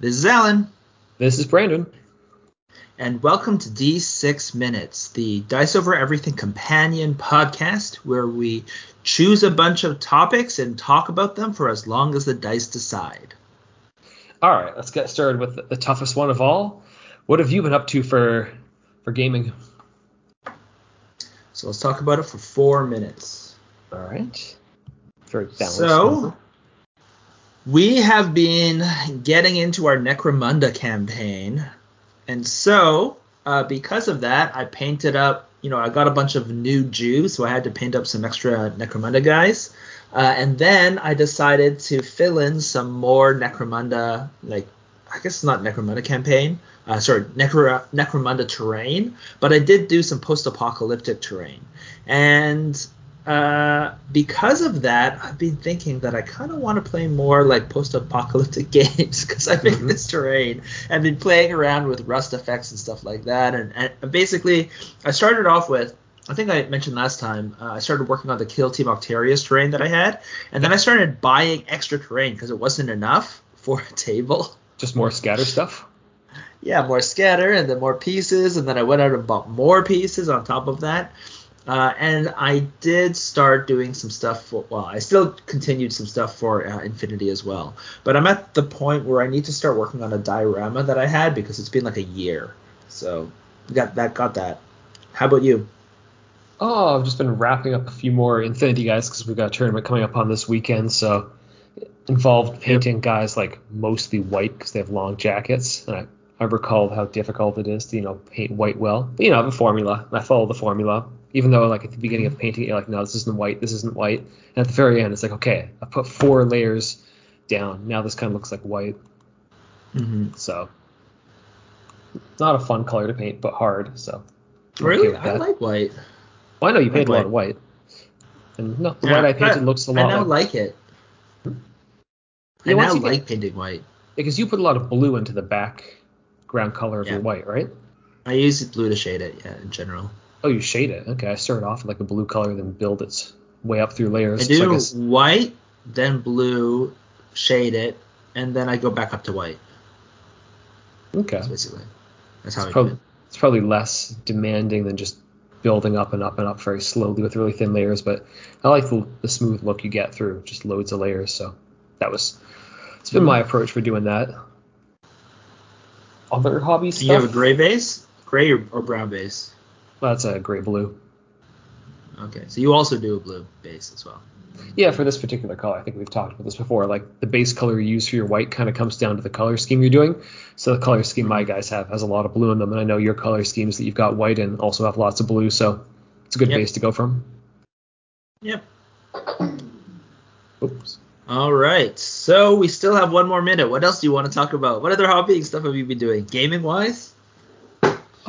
This is Alan. This is Brandon. And welcome to D6 Minutes, the Dice Over Everything companion podcast where we choose a bunch of topics and talk about them for as long as the dice decide. All right, let's get started with the toughest one of all. What have you been up to for for gaming? So let's talk about it for four minutes. All right. Very balanced. So, we have been getting into our Necromunda campaign, and so uh, because of that, I painted up. You know, I got a bunch of new Juves, so I had to paint up some extra Necromunda guys, uh, and then I decided to fill in some more Necromunda, like I guess it's not Necromunda campaign. Uh, sorry, Necro- Necromunda terrain, but I did do some post-apocalyptic terrain, and uh, because of that, I've been thinking that I kind of want to play more like post-apocalyptic games because I made mm-hmm. this terrain. I've been playing around with rust effects and stuff like that, and, and basically, I started off with. I think I mentioned last time uh, I started working on the Kill Team Octarius terrain that I had, and then I started buying extra terrain because it wasn't enough for a table. Just more scatter stuff. Yeah, more scatter, and then more pieces, and then I went out and bought more pieces on top of that. Uh, and I did start doing some stuff for, well, I still continued some stuff for uh, Infinity as well. But I'm at the point where I need to start working on a diorama that I had because it's been like a year. So got that, got that. How about you? Oh, I've just been wrapping up a few more Infinity guys because we've got a tournament coming up on this weekend. So involved painting yep. guys like mostly white because they have long jackets. And I, I recalled how difficult it is to, you know, paint white well. But, you know, I have a formula. I follow the formula even though like at the beginning of painting you're like no this isn't white this isn't white. And at the very end it's like okay i put four layers down. Now this kind of looks like white. Mm-hmm. so it's not a fun color to paint but hard so. Really? okay i like white. Well, i know you paint a lot of white. And no the yeah, white i painted looks a lot i now like, like it. Yeah, i now like get, painting white. Because you put a lot of blue into the background color of yeah. your white right? I use blue to shade it yeah in general Oh, you shade it. Okay, I start off with like a blue color, then build its way up through layers. I do so I white, then blue, shade it, and then I go back up to white. Okay. That's basically. That's how it's I prob- do it. It's probably less demanding than just building up and up and up very slowly with really thin layers, but I like the, the smooth look you get through just loads of layers. So that was it's been mm-hmm. my approach for doing that. Other hobbies. Do you have a gray base, gray or, or brown base? Well, that's a gray blue. Okay, so you also do a blue base as well. Yeah, for this particular color, I think we've talked about this before. Like the base color you use for your white kind of comes down to the color scheme you're doing. So the color scheme my guys have has a lot of blue in them, and I know your color schemes that you've got white in also have lots of blue. So it's a good yep. base to go from. Yep. Oops. All right. So we still have one more minute. What else do you want to talk about? What other hobby stuff have you been doing, gaming wise?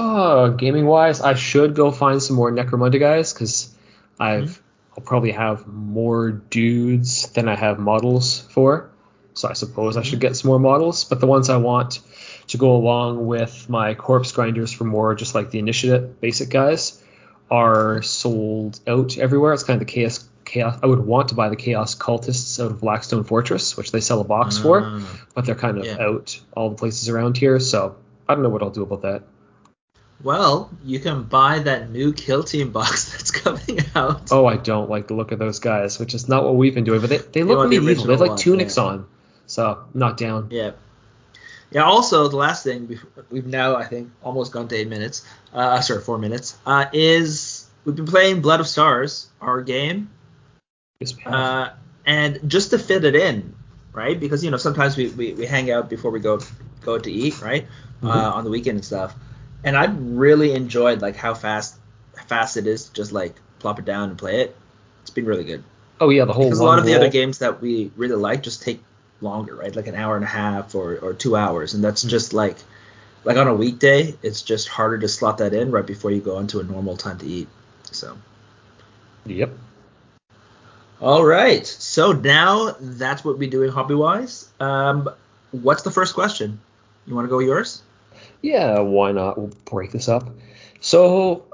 Oh, gaming wise, I should go find some more Necromunda guys because I've mm-hmm. I'll probably have more dudes than I have models for. So I suppose I should get some more models. But the ones I want to go along with my corpse grinders for more just like the initiative basic guys are sold out everywhere. It's kind of the chaos chaos. I would want to buy the chaos cultists out of Blackstone Fortress, which they sell a box uh, for, ah. but they're kind of yeah. out all the places around here. So I don't know what I'll do about that. Well, you can buy that new Kill Team box that's coming out. Oh, I don't like the look of those guys, which is not what we've been doing. But they, they look the medieval. They have like tunics yeah. on, so not down. Yeah. Yeah. Also, the last thing we've now I think almost gone to eight minutes. Uh, sorry, four minutes. Uh, is we've been playing Blood of Stars, our game. Yes, uh, and just to fit it in, right? Because you know sometimes we, we, we hang out before we go go to eat, right? Mm-hmm. Uh, on the weekend and stuff and I really enjoyed like how fast fast it is to just like plop it down and play it. It's been really good. Oh yeah, the whole. Because a lot of the other games that we really like just take longer, right? Like an hour and a half or, or two hours, and that's mm-hmm. just like like on a weekday, it's just harder to slot that in right before you go into a normal time to eat. So. Yep. All right. So now that's what we're doing hobby wise. Um, what's the first question? You want to go yours? Yeah, why not? We'll break this up. So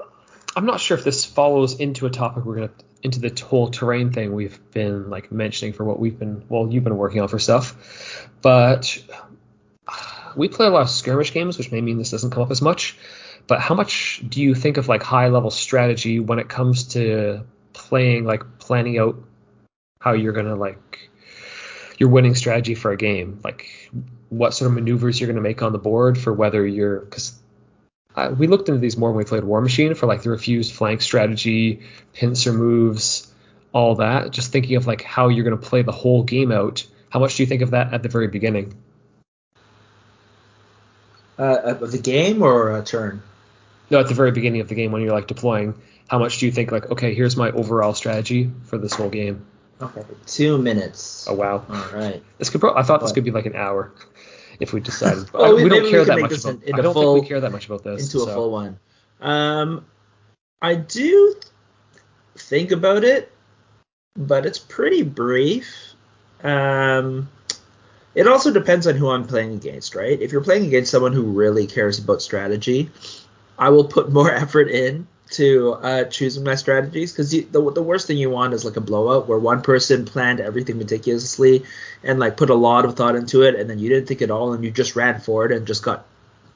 I'm not sure if this follows into a topic we're gonna into the whole terrain thing we've been like mentioning for what we've been well you've been working on for stuff, but we play a lot of skirmish games, which may mean this doesn't come up as much. But how much do you think of like high level strategy when it comes to playing, like planning out how you're gonna like your winning strategy for a game? Like what sort of maneuvers you're gonna make on the board for whether you're because we looked into these more when we played Warmachine for like the refused flank strategy, pincer moves, all that. Just thinking of like how you're gonna play the whole game out. How much do you think of that at the very beginning? Uh, of the game or a turn? No, at the very beginning of the game when you're like deploying. How much do you think like okay, here's my overall strategy for this whole game? Okay, two minutes. Oh wow. All right. This could. Pro- I thought this could be like an hour if we decided. Well, we- we, don't care we that much about. in- I don't full- think we care that much about this. into a so. full one. Um, I do think about it, but it's pretty brief. Um, it also depends on who I'm playing against, right? If you're playing against someone who really cares about strategy, I will put more effort in to uh, choosing my strategies because the, the worst thing you want is like a blowout where one person planned everything meticulously and like put a lot of thought into it and then you didn't think at all and you just ran for it and just got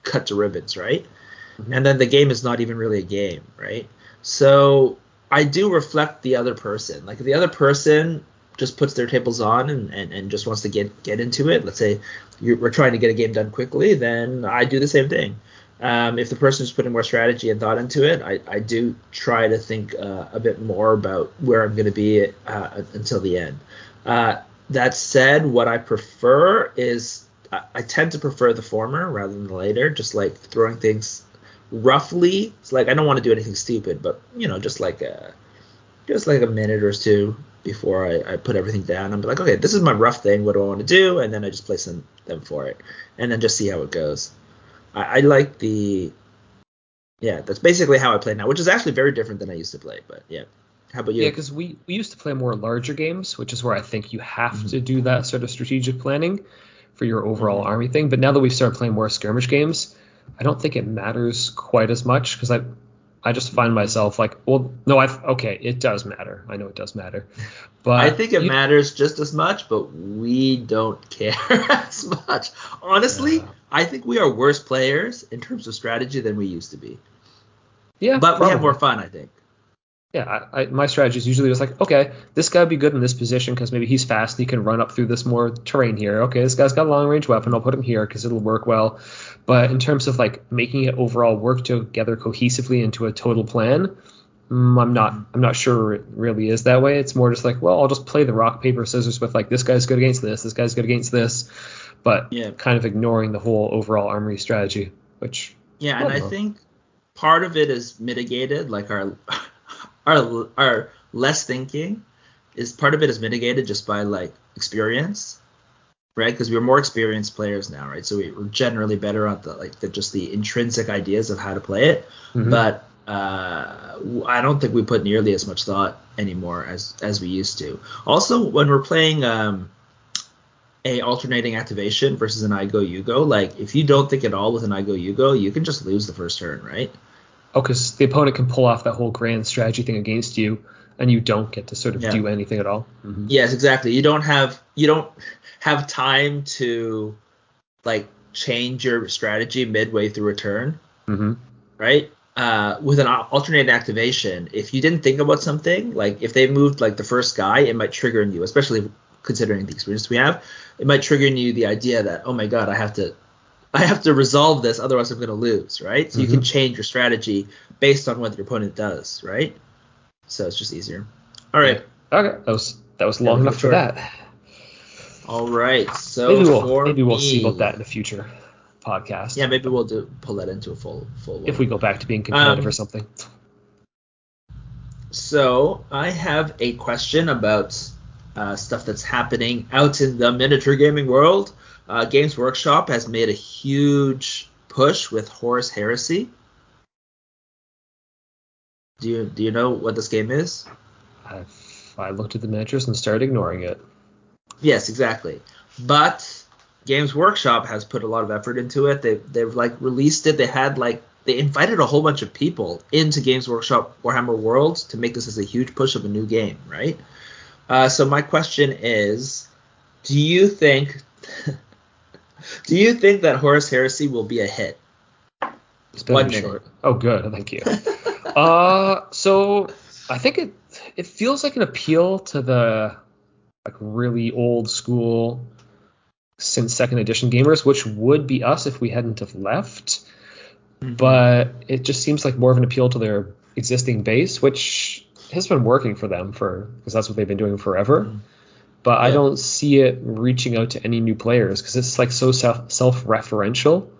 cut to ribbons, right? And then the game is not even really a game, right? So I do reflect the other person. Like if the other person just puts their tables on and, and, and just wants to get get into it, let's say you're, we're trying to get a game done quickly, then I do the same thing. Um, if the person is putting more strategy and thought into it, I, I do try to think uh, a bit more about where I'm going to be uh, until the end. Uh, that said, what I prefer is I, I tend to prefer the former rather than the later, just like throwing things roughly. It's like I don't want to do anything stupid, but you know, just like a just like a minute or two before I, I put everything down. I'm like, okay, this is my rough thing. What do I want to do? And then I just place them, them for it, and then just see how it goes. I, I like the yeah, that's basically how I play now, which is actually very different than I used to play. But yeah, how about you? Yeah, because we, we used to play more larger games, which is where I think you have Mm-hmm. to do that sort of strategic planning for your overall Mhm. army thing. But now that we've started playing more skirmish games, I don't think it matters quite as much because I I just find myself like, well, no, I okay, it does matter. I know it does matter, but I think it you- matters just as much, but we don't care as much. Honestly, Yeah. I think we are worse players in terms of strategy than we used to be. Yeah, But we have more fun, I think. Yeah, I, I, my strategy is usually just like, okay, this guy would be good in this position because maybe he's fast and he can run up through this more terrain here. Okay, this guy's got a long range weapon. I'll put him here because it'll work well. But in terms of like making it overall work together cohesively into a total plan, mm, I'm not. I'm not sure it really is that way. It's more just like, well, I'll just play the rock paper scissors with like this guy's good against this, this guy's good against this, but Yeah. kind of ignoring the whole overall armory strategy, which Yeah, I and don't I think part of it is mitigated, like our our our less thinking is part of it is mitigated just by like experience, right? Because we're more experienced players now, right? So we- we're generally better at the like the just the intrinsic ideas of how to play it, Mhm. but uh, I don't think we put nearly as much thought anymore as as we used to. Also, when we're playing um, a alternating activation versus an I go you go, like if you don't think at all with an I go you go, you can just lose the first turn, right? Oh, because the opponent can pull off that whole grand strategy thing against you, and you don't get to sort of Yeah. do anything at all. Mhm. Yes, exactly. You don't have you don't have time to like change your strategy midway through a turn, Mm-hmm. right? Uh, with an alternate activation, if you didn't think about something, like if they moved like the first guy, it might trigger in you, especially considering the experience we have, it might trigger in you the idea that oh my god, I have to, I have to resolve this, otherwise I'm going to lose, right? So you can change your strategy based on what your opponent does, right? So it's just easier. All right, Okay, that was that was long enough for short- that. all right. So Maybe we'll for maybe we'll me, see about that in a future podcast. Yeah, maybe we'll do pull that into a full full one. if we go back to being competitive Um, or something. So I have a question about uh, stuff that's happening out in the miniature gaming world. Uh, Games Workshop has made a huge push with Horus Heresy. Do you do you know what this game is? I, I looked at the miniatures and started ignoring it. Yes, exactly. But Games Workshop has put a lot of effort into it. They they've like released it. They had like they invited a whole bunch of people into Games Workshop Warhammer Worlds to make this as a huge push of a new game, right? Uh, so my question is, do you think Do you think that Horus Heresy will be a hit? It's been One minute. short. Oh, good. Thank you. uh, so I think it it feels like an appeal to the like really old school since second edition gamers, which would be us if we hadn't have left. But it just seems like more of an appeal to their existing base, which has been working for them for because that's what they've been doing forever. But I don't see it reaching out to any new players because it's like so self self referential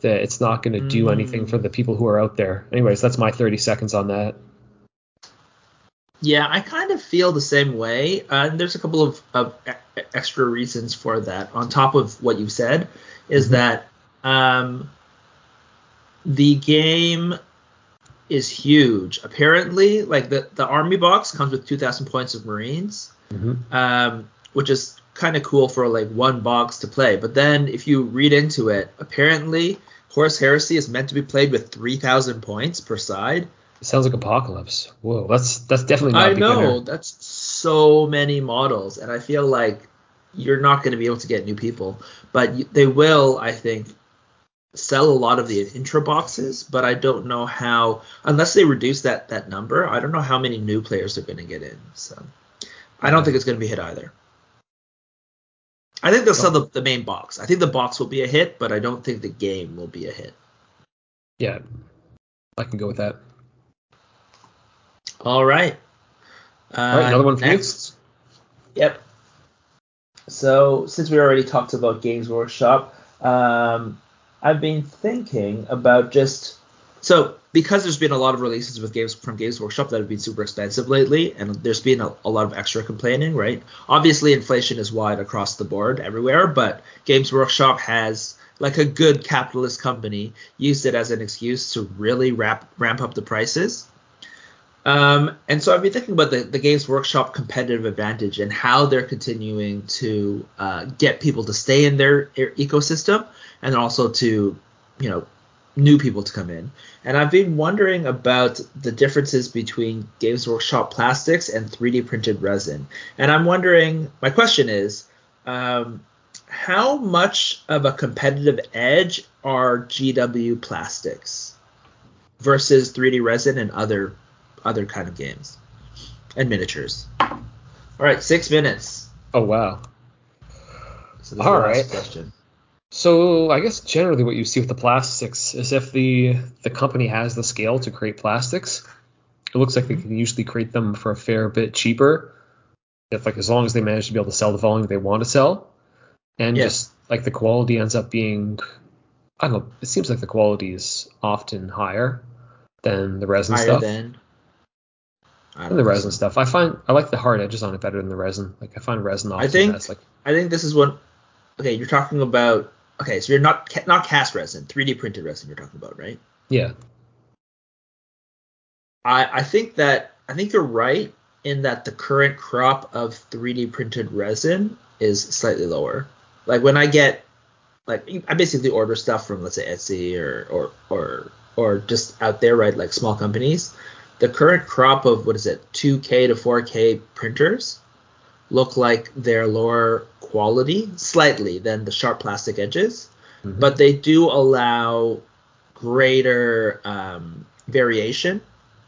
that it's not going to do anything for the people who are out there. Anyways, that's my 30 seconds on that. Yeah, I kind of feel the same way. Uh, and there's a couple of, of e- extra reasons for that. On top of what you said, is that um, the game is huge. Apparently, like the, the army box comes with 2,000 points of Marines, Mhm. um, which is kind of cool for like one box to play. But then if you read into it, apparently Horus Heresy is meant to be played with 3,000 points per side. It sounds like apocalypse. Whoa, that's that's definitely not I beginner. know that's so many models, and I feel like you're not going to be able to get new people, but they will, I think, sell a lot of the intro boxes. But I don't know how, unless they reduce that that number, I don't know how many new players they're going to get in. So I don't think it's going to be hit either. I think they'll sell the, the main box. I think the box will be a hit, but I don't think the game will be a hit. Yeah, I can go with that. All right. Uh, All right, another one for next. Yep. So since we already talked about Games Workshop, um, I've been thinking about just so because there's been a lot of releases with games from Games Workshop that have been super expensive lately, and there's been a, a lot of extra complaining, right? Obviously, inflation is wide across the board everywhere, but Games Workshop has like a good capitalist company used it as an excuse to really ramp ramp up the prices. Um, and so I've been thinking about the, the Games Workshop competitive advantage and how they're continuing to uh, get people to stay in their, ecosystem and also to, you know, new people to come in. And I've been wondering about the differences between Games Workshop plastics and 3D printed resin. And I'm wondering, my question is, um, how much of a competitive edge are GW plastics versus 3D resin and other other kind of games and miniatures? All right, six minutes. Oh wow. So All last question. So I guess generally what you see with the plastics is if the the company has the scale to create plastics, it looks like they mm-hmm. can usually create them for a fair bit cheaper. If like as long as they manage to be able to sell the volume they want to sell, and Yeah. just like the quality ends up being, I don't know. It seems like the quality is often higher than the resin Higher stuff. than. I Than the resin stuff. I find I like the hard edges on it better than the resin. Like I find resin often think- has like I think this is what. Okay, you're talking about. Okay, so you're not not cast resin, 3D printed resin. You're talking about, right? yeah. I I think that I think you're right in that the current crop of 3D printed resin is slightly lower. Like when I get like I basically order stuff from let's say Etsy or or or or just out there, right? Like small companies. The current crop of what is it, 2K to 4K printers look like they're lower quality slightly than the sharp plastic edges, Mhm. but they do allow greater um, variation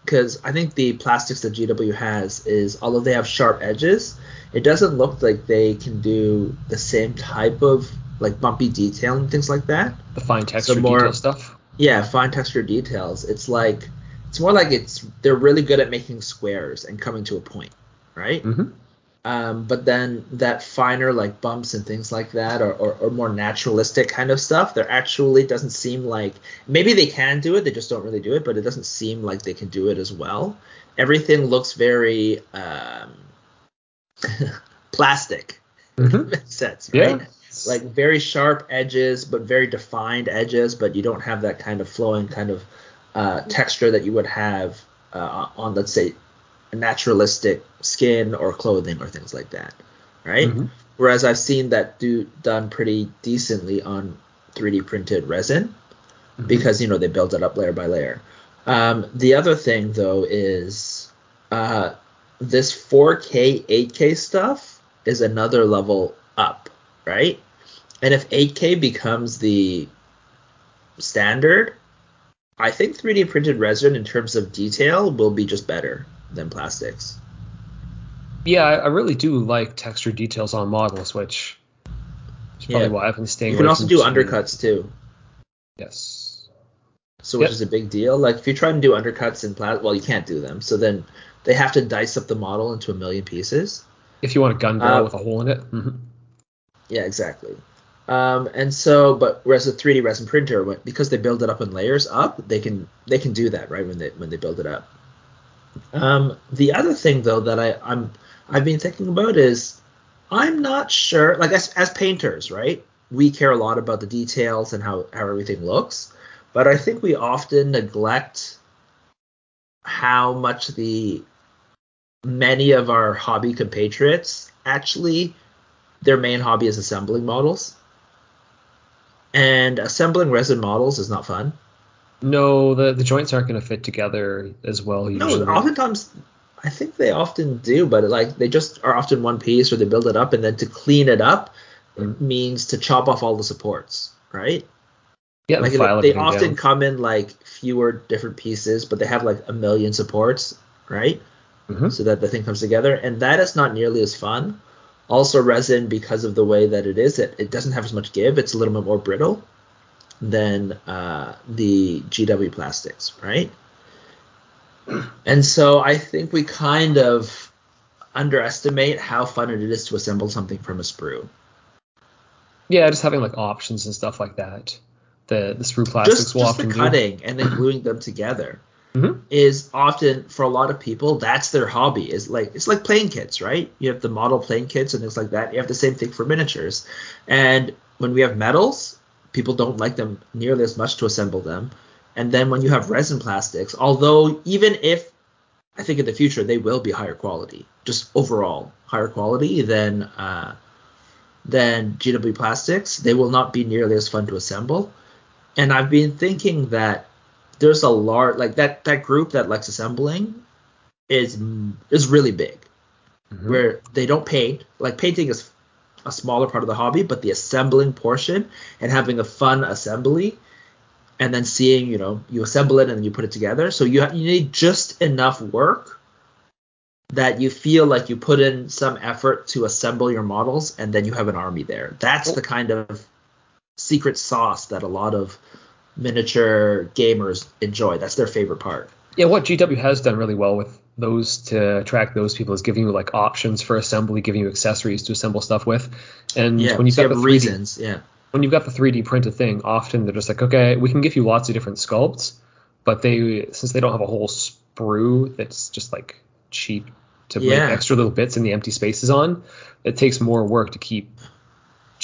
because I think the plastics that GW has is although they have sharp edges, it doesn't look like they can do the same type of like bumpy detail and things like that. the fine texture more- detail stuff. Yeah, fine texture details. It's like it's more like it's they're really good at making squares and coming to a point, right? hmm Um, but then that finer like bumps and things like that, or, or, or more naturalistic kind of stuff, there actually doesn't seem like maybe they can do it, they just don't really do it, but it doesn't seem like they can do it as well. Everything looks very um, plastic. Mhm. Makes sense, Yeah. Like very sharp edges, but very defined edges, but you don't have that kind of flowing kind of uh, texture that you would have uh, on, let's say, a naturalistic skin or clothing or things like that, right? Mhm. Whereas I've seen that do done pretty decently on 3D printed resin Mhm. because you know they build it up layer by layer. Um, the other thing though is uh, this 4K 8K stuff is another level up, right? And if 8K becomes the standard, I think 3D printed resin in terms of detail will be just better than plastics. Yeah, I, really do like texture details on models, which is probably Yeah. why I've been staying. You can also do undercuts too. Yes. So which Yep. is a big deal. Like if you try and do undercuts in plastic, well, you can't do them. So then they have to dice up the model into a million pieces. If you want a gun barrel Uh, with a hole in it. mhm. Yeah, exactly. Um, and so, but whereas a 3D resin printer, because they build it up in layers up, they can they can do that right when they when they build it up. Um, the other thing though that I I'm I've been thinking about is I'm not sure. Like as as painters, right? We care a lot about the details and how how everything looks, but I think we often neglect how much the many of our hobby compatriots actually their main hobby is assembling models. And assembling resin models is not fun. No, the the joints aren't going to fit together as well. Usually. No, oftentimes I think they often do, but like they just are often one piece or they build it up and then to clean it up means to chop off all the supports, right? yeah, Like they, they often down. come in like fewer different pieces, but they have like a million supports, right? Mhm. So that the thing comes together, and that is not nearly as fun. Also, resin because of the way that it is, it, it doesn't have as much give. It's a little bit more brittle than uh, the GW plastics, right? And so I think we kind of underestimate how fun it is to assemble something from a sprue. Yeah, just having like options and stuff like that. The the sprue plastics just, will just the often do. cutting and then gluing them together Mhm. is often for a lot of people that's their hobby. Is like it's like playing kits right? You have the model playing kits and things like that. You have the same thing for miniatures. And when we have metals people don't like them nearly as much to assemble them. And then when you have resin plastics although even if i think in the future they will be higher quality just overall higher quality than uh, than gw plastics they will not be nearly as fun to assemble. And I've been thinking that there's a large like that that group that likes assembling is is really big. Mhm. Where they don't paint, like painting is a smaller part of the hobby, but the assembling portion and having a fun assembly, and then seeing you know you assemble it and then you put it together. So you ha- you need just enough work that you feel like you put in some effort to assemble your models, and then you have an army there. That's the kind of secret sauce that a lot of miniature gamers enjoy. That's their favorite part. Yeah, what GW has done really well with those to attract those people is giving you like options for assembly, giving you accessories to assemble stuff with. And Yeah, when you've so got you the 3D, reasons. Yeah, when you've got the 3D printed thing, often they're just like, okay, we can give you lots of different sculpts, but they since they don't have a whole sprue that's just like cheap to Yeah. make extra little bits in the empty spaces on, it takes more work to keep churning out every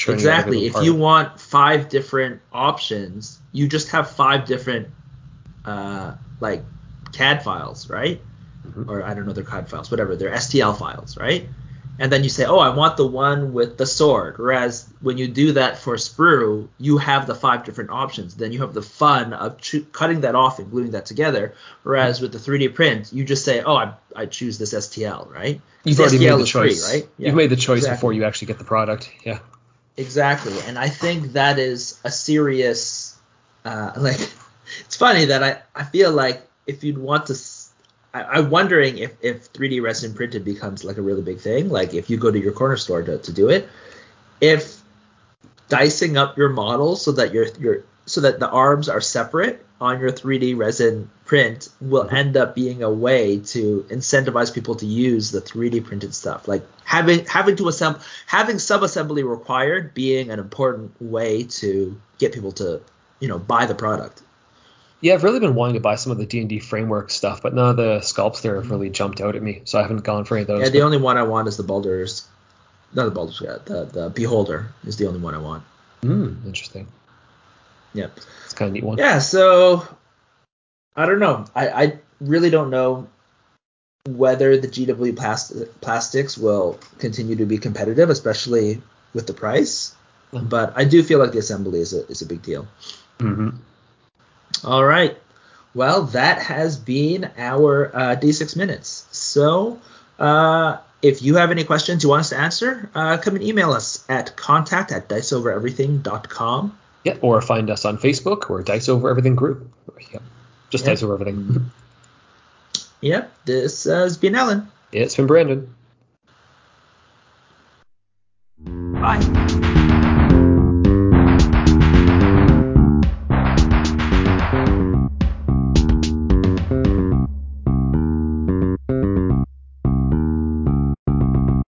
exactly. If you want five different options, you just have five different uh, like CAD files, right? Mhm. Or I don't know their CAD files, whatever. They're STL files, right? And then you say, oh, I want the one with the sword. Whereas when you do that for sprue, you have the five different options. Then you have the fun of cho- cutting that off and gluing that together. Whereas with the 3D print, you just say, oh, I, I choose this STL, right? You've already STL made the is free, choice. right? Yeah, You've made the choice exactly. before you actually get the product. Yeah. Exactly, and I think that is a serious, uh, like, it's funny that I, I feel like if you'd want to, I, am wondering if, if 3D resin printed becomes like a really big thing, like if you go to your corner store to, to do it, if dicing up your model so that your your so that the arms are separate on your 3D resin print will Mhm. end up being a way to incentivize people to use the 3D printed stuff. Like having having to assemble having subassembly required being an important way to get people to you know buy the product. Yeah, I've really been wanting to buy some of the D and D framework stuff, but none of the sculpts there have really jumped out at me, so I haven't gone for any of those. Yeah, the but- only one I want is the Baldur's, not the Baldur's Gate, the the Beholder is the only one I want. Hmm, interesting. Yeah. It's kind of neat one. Yeah, so I don't know. I, I really don't know whether the GW plas- plastics will continue to be competitive, especially with the price. Mhm. But I do feel like the assembly is a, is a big deal. hmm All right. Well, that has been our uh, D6 minutes. So uh, if you have any questions you want us to answer, uh, come and email us at contact at diceovereverything.com. Yeah, or find us on Facebook or Dice Over Everything group. Yeah, just Yeah. Dice Over Everything. Yep, this has been Alan. It's been Brandon. Bye.